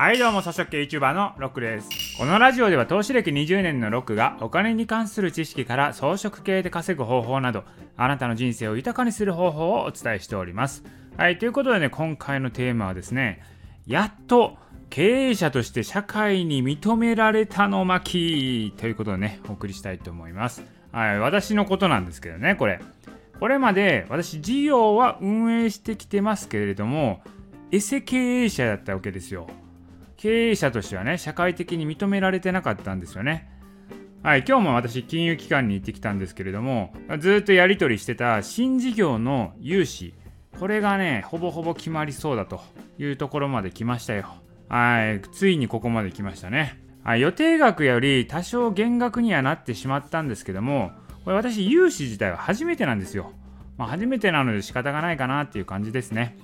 はいどうも、草食系 YouTuber のロックです。このラジオでは投資歴20年のロックがお金に関する知識から装飾系で稼ぐ方法など、あなたの人生を豊かにする方法をお伝えしております。はい、ということでね、今回のテーマはですね、やっと経営者として社会に認められたの巻ということでね、お送りしたいと思います。はい、私のことなんですけどね、これ。これまで私事業は運営してきてますけれども、エセ経営者だったわけですよ。経営者としてはね、社会的に認められてなかったんですよね。はい、今日も私、金融機関に行ってきたんですけれども、ずっとやり取りしてた新事業の融資、これがね、ほぼほぼ決まりそうだというところまで来ましたよ。はい、ついにここまで来ましたね。はい、予定額より多少減額にはなってしまったんですけども、これ私、融資自体は初めてなんですよ。まあ、初めてなので仕方がないかなっていう感じですね。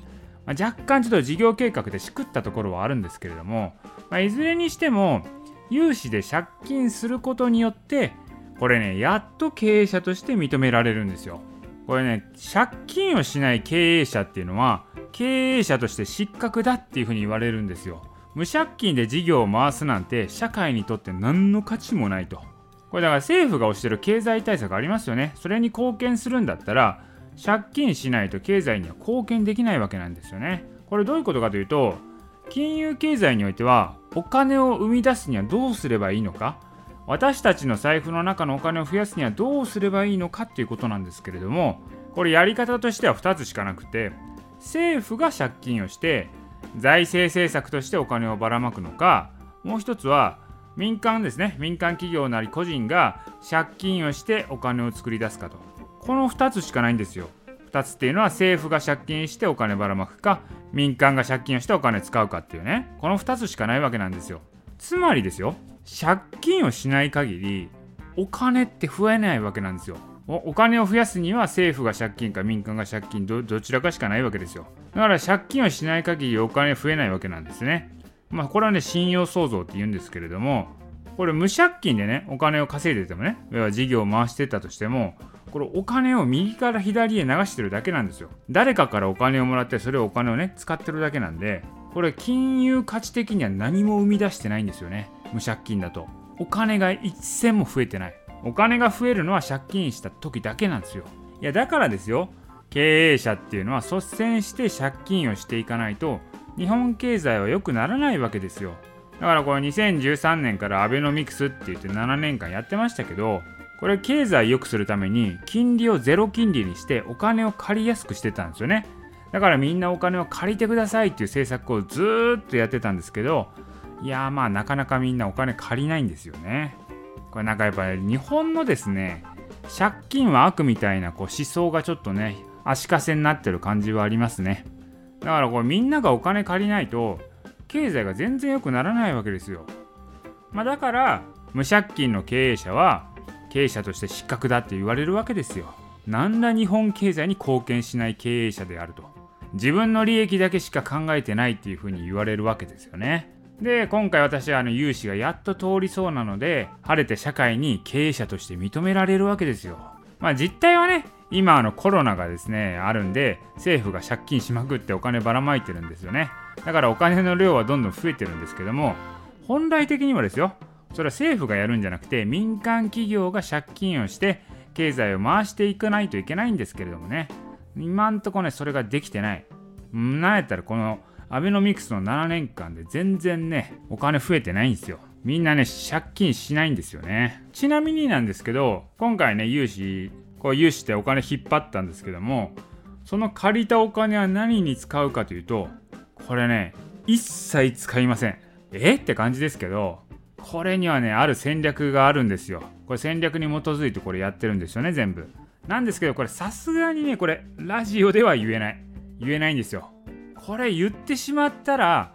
まあ、若干ちょっと事業計画でしくったところはあるんですけれども、まあ、いずれにしても融資で借金することによってこれねやっと経営者として認められるんですよ。これね借金をしない経営者っていうのは経営者として失格だっていうふうに言われるんですよ。無借金で事業を回すなんて社会にとって何の価値もないと。これだから政府が推してる経済対策ありますよね。それに貢献するんだったら借金しないと経済には貢献できないわけなんですよね。これどういうことかというと金融経済においてはお金を生み出すにはどうすればいいのか私たちの財布の中のお金を増やすにはどうすればいいのかっていうことなんですけれどもこれやり方としては2つしかなくて政府が借金をして財政政策としてお金をばらまくのかもう一つは民間ですね民間企業なり個人が借金をしてお金を作り出すかとこの2つしかないんですよ。2つっていうのは政府が借金してお金ばらまくか民間が借金をしてお金使うかっていうねこの2つしかないわけなんですよ。つまりですよ借金をしない限りお金って増えないわけなんですよ。お金を増やすには政府が借金か民間が借金どちらかしかないわけですよ。だから借金をしない限りお金増えないわけなんですね。まあこれはね信用創造って言うんですけれどもこれ無借金でねお金を稼いでてもね要は事業を回してたとしてもこれお金を右から左へ流してるだけなんですよ。誰かからお金をもらってそれをお金をね使ってるだけなんでこれ金融価値的には何も生み出してないんですよね。無借金だと。お金が一銭も増えてない。お金が増えるのは借金した時だけなんですよ。いやだからですよ。経営者っていうのは率先して借金をしていかないと日本経済は良くならないわけですよ。だからこれ2013年からアベノミクスって言って7年間やってましたけどこれ経済良くするために金利をゼロ金利にしてお金を借りやすくしてたんですよね。だからみんなお金を借りてくださいっていう政策をずっとやってたんですけどいやまあなかなかみんなお金借りないんですよね。これなんかやっぱり日本のですね借金は悪みたいなこう思想がちょっとね足かせになってる感じはありますね。だからこれみんながお金借りないと経済が全然良くならないわけですよまあだから無借金の経営者は経営者として失格だって言われるわけですよ。なんだ日本経済に貢献しない経営者であると。自分の利益だけしか考えてないっていうふうに言われるわけですよね。で、今回私はあの融資がやっと通りそうなので、晴れて社会に経営者として認められるわけですよ。まあ実態はね、今あのコロナがですね、あるんで、政府が借金しまくってお金ばらまいてるんですよね。だからお金の量はどんどん増えてるんですけども、本来的にはですよ、それは政府がやるんじゃなくて民間企業が借金をして経済を回していかないといけないんですけれどもね今んとこねそれができてない。なんやったらこのアベノミクスの7年間で全然ねお金増えてないんですよ。みんなね借金しないんですよね。ちなみになんですけど今回ね融資こう融資ってお金引っ張ったんですけどもその借りたお金は何に使うかというとこれね一切使いませんえ？って感じですけどこれにはね、ある戦略があるんですよ。これ戦略に基づいてこれやってるんですよね、全部。なんですけど、これさすがにね、これラジオでは言えない。言えないんですよ。これ言ってしまったら、